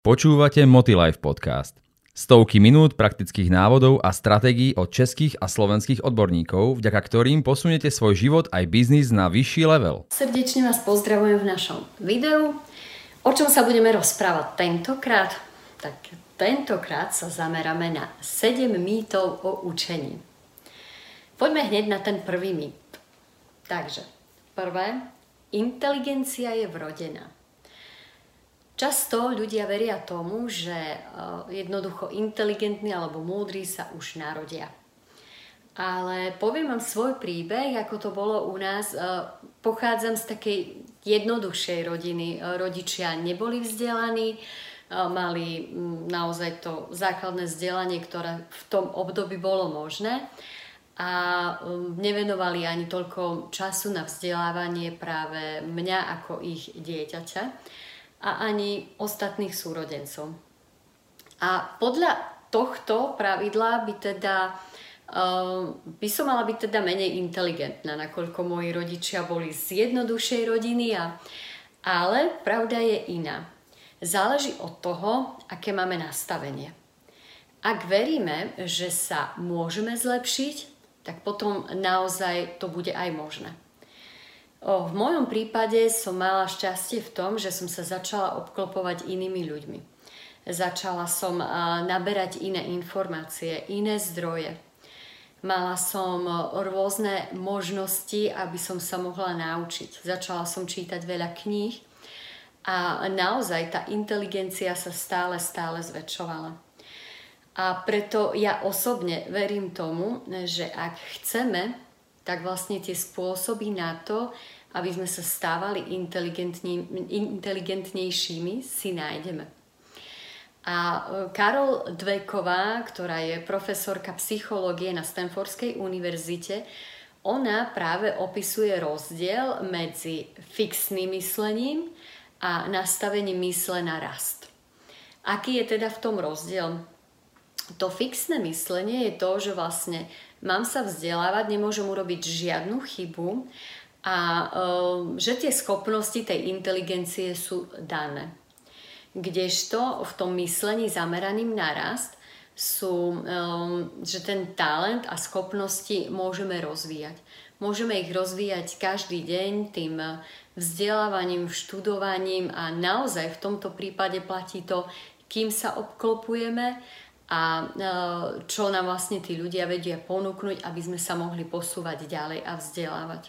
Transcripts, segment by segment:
Počúvate Motilife podcast. Stovky minút praktických návodov a stratégií od českých a slovenských odborníkov, vďaka ktorým posunete svoj život aj biznis na vyšší level. Srdečne vás pozdravujem v našom videu. O čom sa budeme rozprávať tentokrát? Tak tentokrát sa zameráme na 7 mýtov o učení. Poďme hneď na ten prvý mýt. Takže, prvé, inteligencia je vrodená. Často ľudia veria tomu, že e, jednoducho inteligentní alebo múdri sa už narodia. Ale poviem vám svoj príbeh, ako to bolo u nás. E, pochádzam z takej jednoduchšej rodiny. E, rodičia neboli vzdelaní, mali naozaj to základné vzdelanie, ktoré v tom období bolo možné a nevenovali ani toľko času na vzdelávanie práve mňa ako ich dieťaťa a ani ostatných súrodencov. A podľa tohto pravidla by teda uh, by som mala byť teda menej inteligentná, nakoľko moji rodičia boli z jednoduchšej rodiny, a, ale pravda je iná. Záleží od toho, aké máme nastavenie. Ak veríme, že sa môžeme zlepšiť, tak potom naozaj to bude aj možné. V mojom prípade som mala šťastie v tom, že som sa začala obklopovať inými ľuďmi. Začala som naberať iné informácie, iné zdroje. Mala som rôzne možnosti, aby som sa mohla naučiť. Začala som čítať veľa kníh a naozaj tá inteligencia sa stále, stále zväčšovala. A preto ja osobne verím tomu, že ak chceme tak vlastne tie spôsoby na to, aby sme sa stávali inteligentnejšími, si nájdeme. A e, Karol Dveková, ktorá je profesorka psychológie na Stanfordskej univerzite, ona práve opisuje rozdiel medzi fixným myslením a nastavením mysle na rast. Aký je teda v tom rozdiel? To fixné myslenie je to, že vlastne mám sa vzdelávať, nemôžem urobiť žiadnu chybu a um, že tie schopnosti tej inteligencie sú dané. Kdežto v tom myslení zameraným na rast sú, um, že ten talent a schopnosti môžeme rozvíjať. Môžeme ich rozvíjať každý deň tým vzdelávaním, študovaním a naozaj v tomto prípade platí to, kým sa obklopujeme a e, čo nám vlastne tí ľudia vedia ponúknuť, aby sme sa mohli posúvať ďalej a vzdelávať.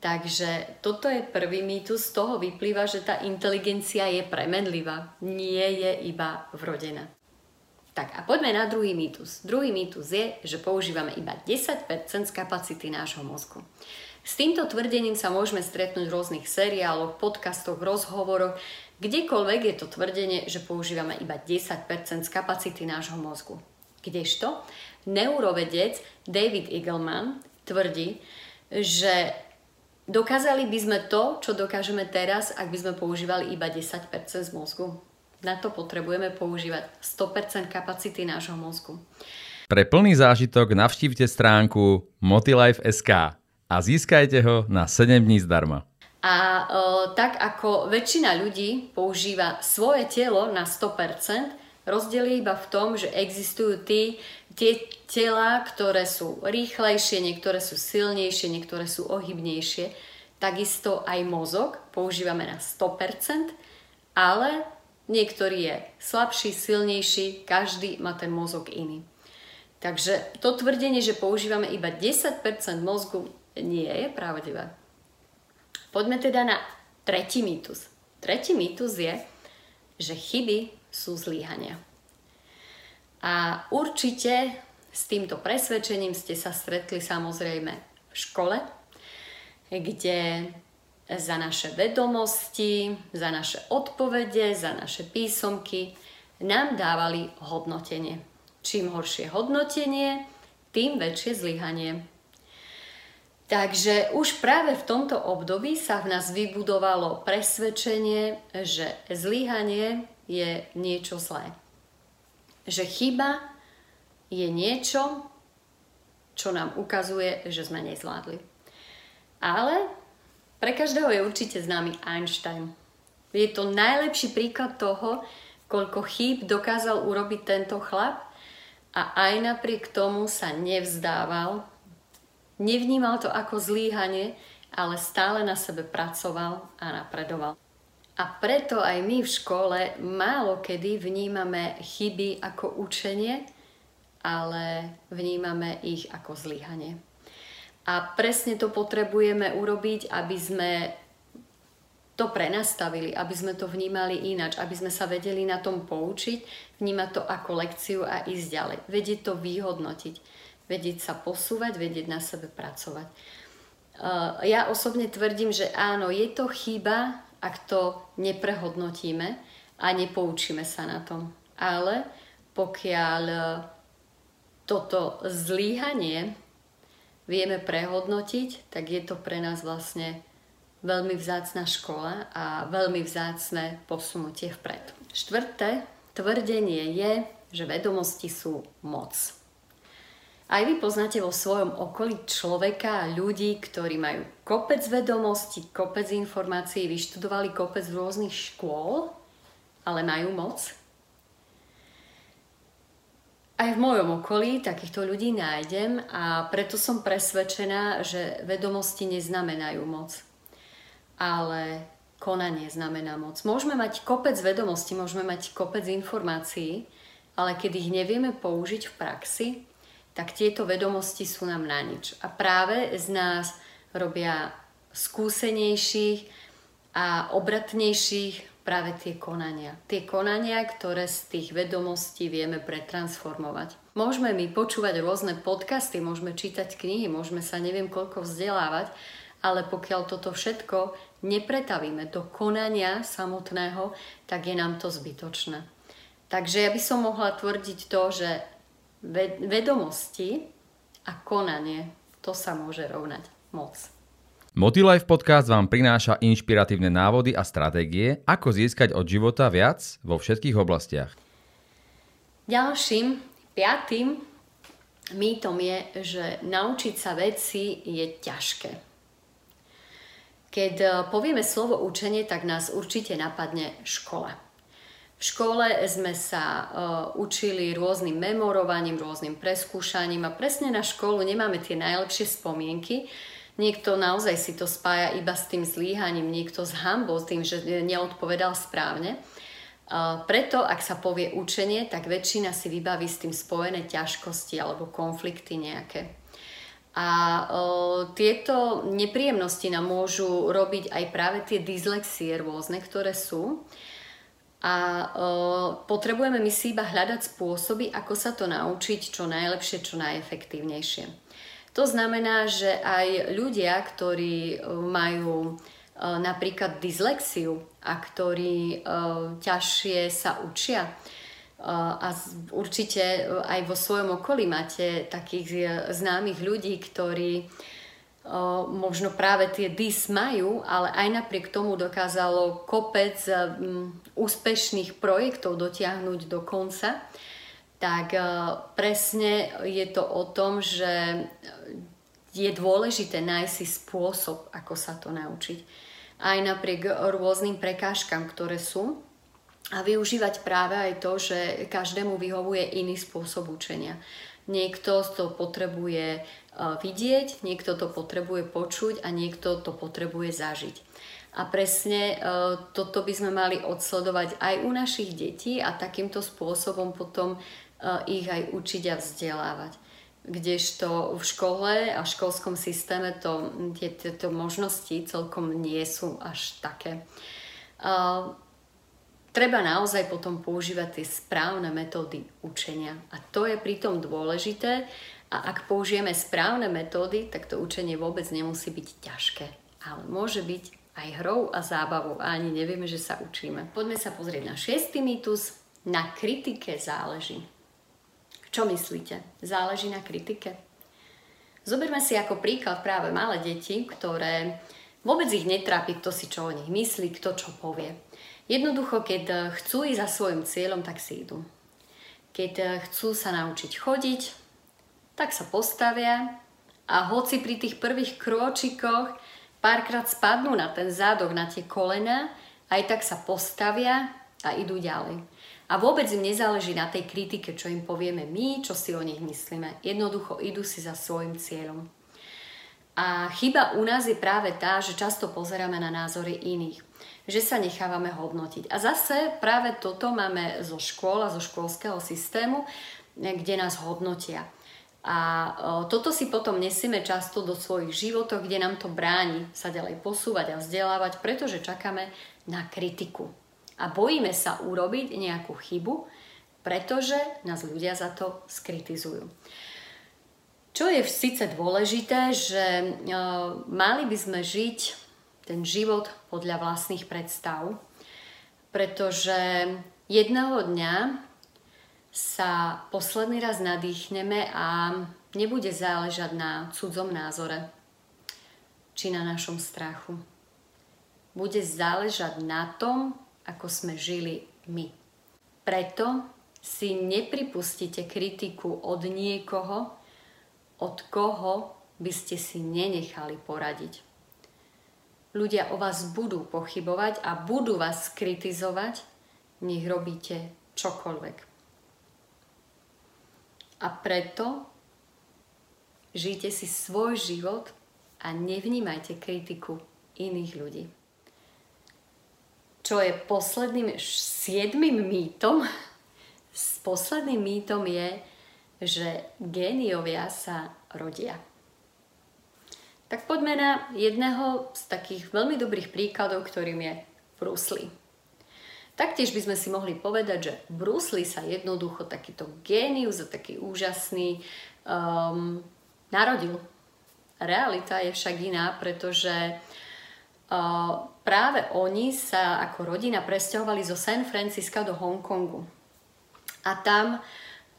Takže toto je prvý mýtus, z toho vyplýva, že tá inteligencia je premenlivá, nie je iba vrodená. Tak a poďme na druhý mýtus. Druhý mýtus je, že používame iba 10% z kapacity nášho mozgu. S týmto tvrdením sa môžeme stretnúť v rôznych seriáloch, podcastoch, rozhovoroch, kdekoľvek je to tvrdenie, že používame iba 10% z kapacity nášho mozgu. Kdežto neurovedec David Eagleman tvrdí, že dokázali by sme to, čo dokážeme teraz, ak by sme používali iba 10% z mozgu. Na to potrebujeme používať 100% kapacity nášho mozgu. Pre plný zážitok navštívte stránku motilife.sk a získajte ho na 7 dní zdarma. A e, tak ako väčšina ľudí používa svoje telo na 100%, rozdiel je iba v tom, že existujú tí, tie tela, ktoré sú rýchlejšie, niektoré sú silnejšie, niektoré sú ohybnejšie. Takisto aj mozog používame na 100%, ale niektorý je slabší, silnejší, každý má ten mozog iný. Takže to tvrdenie, že používame iba 10% mozgu, nie je pravdivé. Poďme teda na tretí mýtus. Tretí mýtus je, že chyby sú zlíhania. A určite s týmto presvedčením ste sa stretli samozrejme v škole, kde za naše vedomosti, za naše odpovede, za naše písomky nám dávali hodnotenie. Čím horšie hodnotenie, tým väčšie zlyhanie. Takže už práve v tomto období sa v nás vybudovalo presvedčenie, že zlyhanie je niečo zlé. Že chyba je niečo, čo nám ukazuje, že sme nezvládli. Ale pre každého je určite známy Einstein. Je to najlepší príklad toho, koľko chýb dokázal urobiť tento chlap a aj napriek tomu sa nevzdával, nevnímal to ako zlíhanie, ale stále na sebe pracoval a napredoval. A preto aj my v škole málo kedy vnímame chyby ako učenie, ale vnímame ich ako zlyhanie. A presne to potrebujeme urobiť, aby sme to prenastavili, aby sme to vnímali ináč, aby sme sa vedeli na tom poučiť, vnímať to ako lekciu a ísť ďalej. Vedieť to vyhodnotiť, vedieť sa posúvať, vedieť na sebe pracovať. Ja osobne tvrdím, že áno, je to chyba, ak to neprehodnotíme a nepoučíme sa na tom. Ale pokiaľ toto zlíhanie vieme prehodnotiť, tak je to pre nás vlastne veľmi vzácna škola a veľmi vzácne posunutie vpred. Štvrté tvrdenie je, že vedomosti sú moc. Aj vy poznáte vo svojom okolí človeka a ľudí, ktorí majú kopec vedomostí, kopec informácií, vyštudovali kopec rôznych škôl, ale majú moc. Aj v mojom okolí takýchto ľudí nájdem a preto som presvedčená, že vedomosti neznamenajú moc ale konanie znamená moc. Môžeme mať kopec vedomostí, môžeme mať kopec informácií, ale keď ich nevieme použiť v praxi, tak tieto vedomosti sú nám na nič. A práve z nás robia skúsenejších a obratnejších práve tie konania. Tie konania, ktoré z tých vedomostí vieme pretransformovať. Môžeme my počúvať rôzne podcasty, môžeme čítať knihy, môžeme sa neviem koľko vzdelávať, ale pokiaľ toto všetko nepretavíme do konania samotného, tak je nám to zbytočné. Takže ja by som mohla tvrdiť to, že vedomosti a konanie, to sa môže rovnať moc. Motilife podcast vám prináša inšpiratívne návody a stratégie, ako získať od života viac vo všetkých oblastiach. Ďalším, piatým mýtom je, že naučiť sa veci je ťažké. Keď e, povieme slovo učenie, tak nás určite napadne škola. V škole sme sa uh, učili rôznym memorovaním, rôznym preskúšaním a presne na školu nemáme tie najlepšie spomienky. Niekto naozaj si to spája iba s tým zlíhaním, niekto s hambou, s tým, že neodpovedal správne. Uh, preto, ak sa povie učenie, tak väčšina si vybaví s tým spojené ťažkosti alebo konflikty nejaké. A o, tieto nepríjemnosti nám môžu robiť aj práve tie dyslexie rôzne, ktoré sú. A o, potrebujeme my si iba hľadať spôsoby, ako sa to naučiť čo najlepšie, čo najefektívnejšie. To znamená, že aj ľudia, ktorí majú napríklad dyslexiu a ktorí ťažšie sa učia, a určite e, aj vo svojom okolí máte takých e, známych ľudí, ktorí e, možno práve tie DIS majú, ale aj napriek tomu dokázalo kopec úspešných projektov dotiahnuť do konca, tak presne je to o tom, že je dôležité nájsť si spôsob, ako sa to naučiť. Aj napriek rôznym prekážkam, ktoré sú, a využívať práve aj to, že každému vyhovuje iný spôsob učenia. Niekto to potrebuje e, vidieť, niekto to potrebuje počuť a niekto to potrebuje zažiť. A presne e, toto by sme mali odsledovať aj u našich detí a takýmto spôsobom potom e, ich aj učiť a vzdelávať. Kdežto v škole a v školskom systéme to, tieto možnosti celkom nie sú až také treba naozaj potom používať tie správne metódy učenia. A to je pritom dôležité. A ak použijeme správne metódy, tak to učenie vôbec nemusí byť ťažké. Ale môže byť aj hrou a zábavou a ani nevieme, že sa učíme. Poďme sa pozrieť na šiestý mýtus. Na kritike záleží. Čo myslíte? Záleží na kritike? Zoberme si ako príklad práve malé deti, ktoré vôbec ich netrápi, kto si čo o nich myslí, kto čo povie. Jednoducho, keď eh, chcú ísť za svojim cieľom, tak si idú. Keď eh, chcú sa naučiť chodiť, tak sa postavia a hoci pri tých prvých krôčikoch párkrát spadnú na ten zádok, na tie kolena, aj tak sa postavia a idú ďalej. A vôbec im nezáleží na tej kritike, čo im povieme my, čo si o nich myslíme. Jednoducho idú si za svojim cieľom. A chyba u nás je práve tá, že často pozeráme na názory iných že sa nechávame hodnotiť. A zase práve toto máme zo škôl a zo školského systému, kde nás hodnotia. A toto si potom nesieme často do svojich životov, kde nám to bráni sa ďalej posúvať a vzdelávať, pretože čakáme na kritiku. A bojíme sa urobiť nejakú chybu, pretože nás ľudia za to skritizujú. Čo je síce dôležité, že mali by sme žiť ten život podľa vlastných predstav, pretože jedného dňa sa posledný raz nadýchneme a nebude záležať na cudzom názore či na našom strachu. Bude záležať na tom, ako sme žili my. Preto si nepripustíte kritiku od niekoho, od koho by ste si nenechali poradiť ľudia o vás budú pochybovať a budú vás kritizovať, nech robíte čokoľvek. A preto žijte si svoj život a nevnímajte kritiku iných ľudí. Čo je posledným siedmým mýtom? Posledným mýtom je, že géniovia sa rodia. Tak poďme na jedného z takých veľmi dobrých príkladov, ktorým je Bruce Lee. Taktiež by sme si mohli povedať, že Bruce Lee sa jednoducho takýto génius a taký úžasný um, narodil. Realita je však iná, pretože uh, práve oni sa ako rodina presťahovali zo San Francisca do Hongkongu. A tam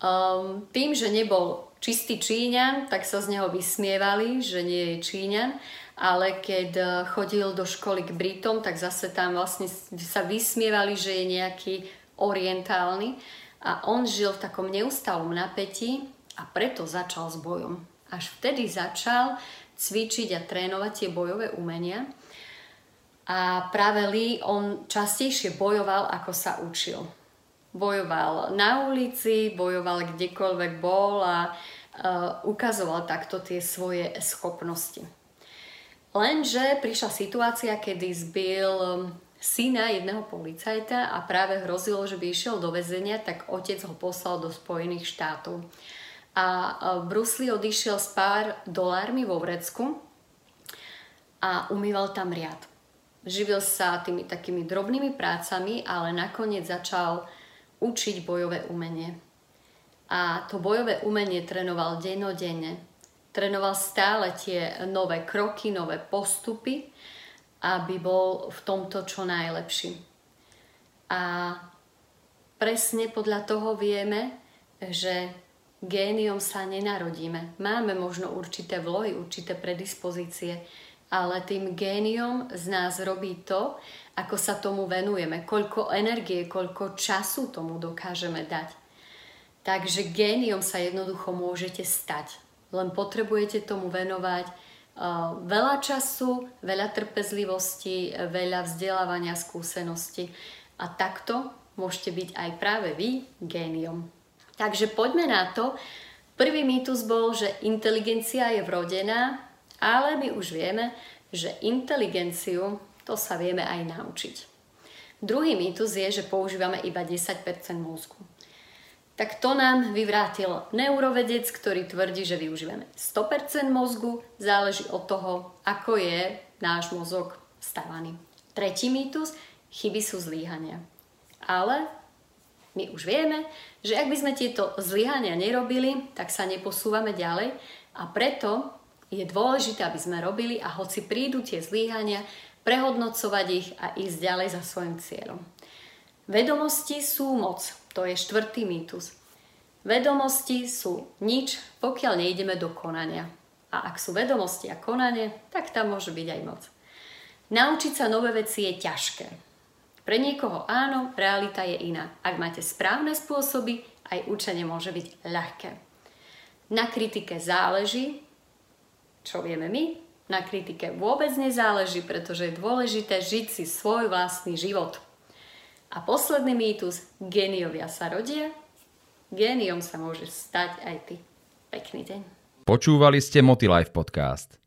um, tým, že nebol čistý Číňan, tak sa z neho vysmievali, že nie je Číňan, ale keď eh, chodil do školy k Britom, tak zase tam vlastne sa vysmievali, že je nejaký orientálny. A on žil v takom neustálom napätí a preto začal s bojom. Až vtedy začal cvičiť a trénovať tie bojové umenia. A práve Lee on častejšie bojoval, ako sa učil bojoval na ulici, bojoval kdekoľvek bol a uh, ukazoval takto tie svoje schopnosti. Lenže prišla situácia, kedy zbil syna jedného policajta a práve hrozilo, že by išiel do väzenia, tak otec ho poslal do Spojených štátov. A uh, Bruce Lee odišiel s pár dolármi vo vrecku a umýval tam riad. Živil sa tými takými drobnými prácami, ale nakoniec začal učiť bojové umenie. A to bojové umenie trénoval dennodenne. Trénoval stále tie nové kroky, nové postupy, aby bol v tomto čo najlepší. A presne podľa toho vieme, že géniom sa nenarodíme. Máme možno určité vlohy, určité predispozície, ale tým géniom z nás robí to, ako sa tomu venujeme, koľko energie, koľko času tomu dokážeme dať. Takže géniom sa jednoducho môžete stať. Len potrebujete tomu venovať uh, veľa času, veľa trpezlivosti, veľa vzdelávania, skúsenosti. A takto môžete byť aj práve vy géniom. Takže poďme na to. Prvý mýtus bol, že inteligencia je vrodená, ale my už vieme, že inteligenciu to sa vieme aj naučiť. Druhý mýtus je, že používame iba 10% mozgu. Tak to nám vyvrátil neurovedec, ktorý tvrdí, že využívame 100% mozgu, záleží od toho, ako je náš mozog stavaný. Tretí mýtus, chyby sú zlíhania. Ale my už vieme, že ak by sme tieto zlyhania nerobili, tak sa neposúvame ďalej a preto je dôležité, aby sme robili a hoci prídu tie zlíhania, prehodnocovať ich a ísť ďalej za svojim cieľom. Vedomosti sú moc, to je štvrtý mýtus. Vedomosti sú nič, pokiaľ nejdeme do konania. A ak sú vedomosti a konanie, tak tam môže byť aj moc. Naučiť sa nové veci je ťažké. Pre niekoho áno, realita je iná. Ak máte správne spôsoby, aj učenie môže byť ľahké. Na kritike záleží, čo vieme my, na kritike vôbec nezáleží, pretože je dôležité žiť si svoj vlastný život. A posledný mýtus, géniovia sa rodia, géniom sa môže stať aj ty. Pekný deň. Počúvali ste Motilife podcast.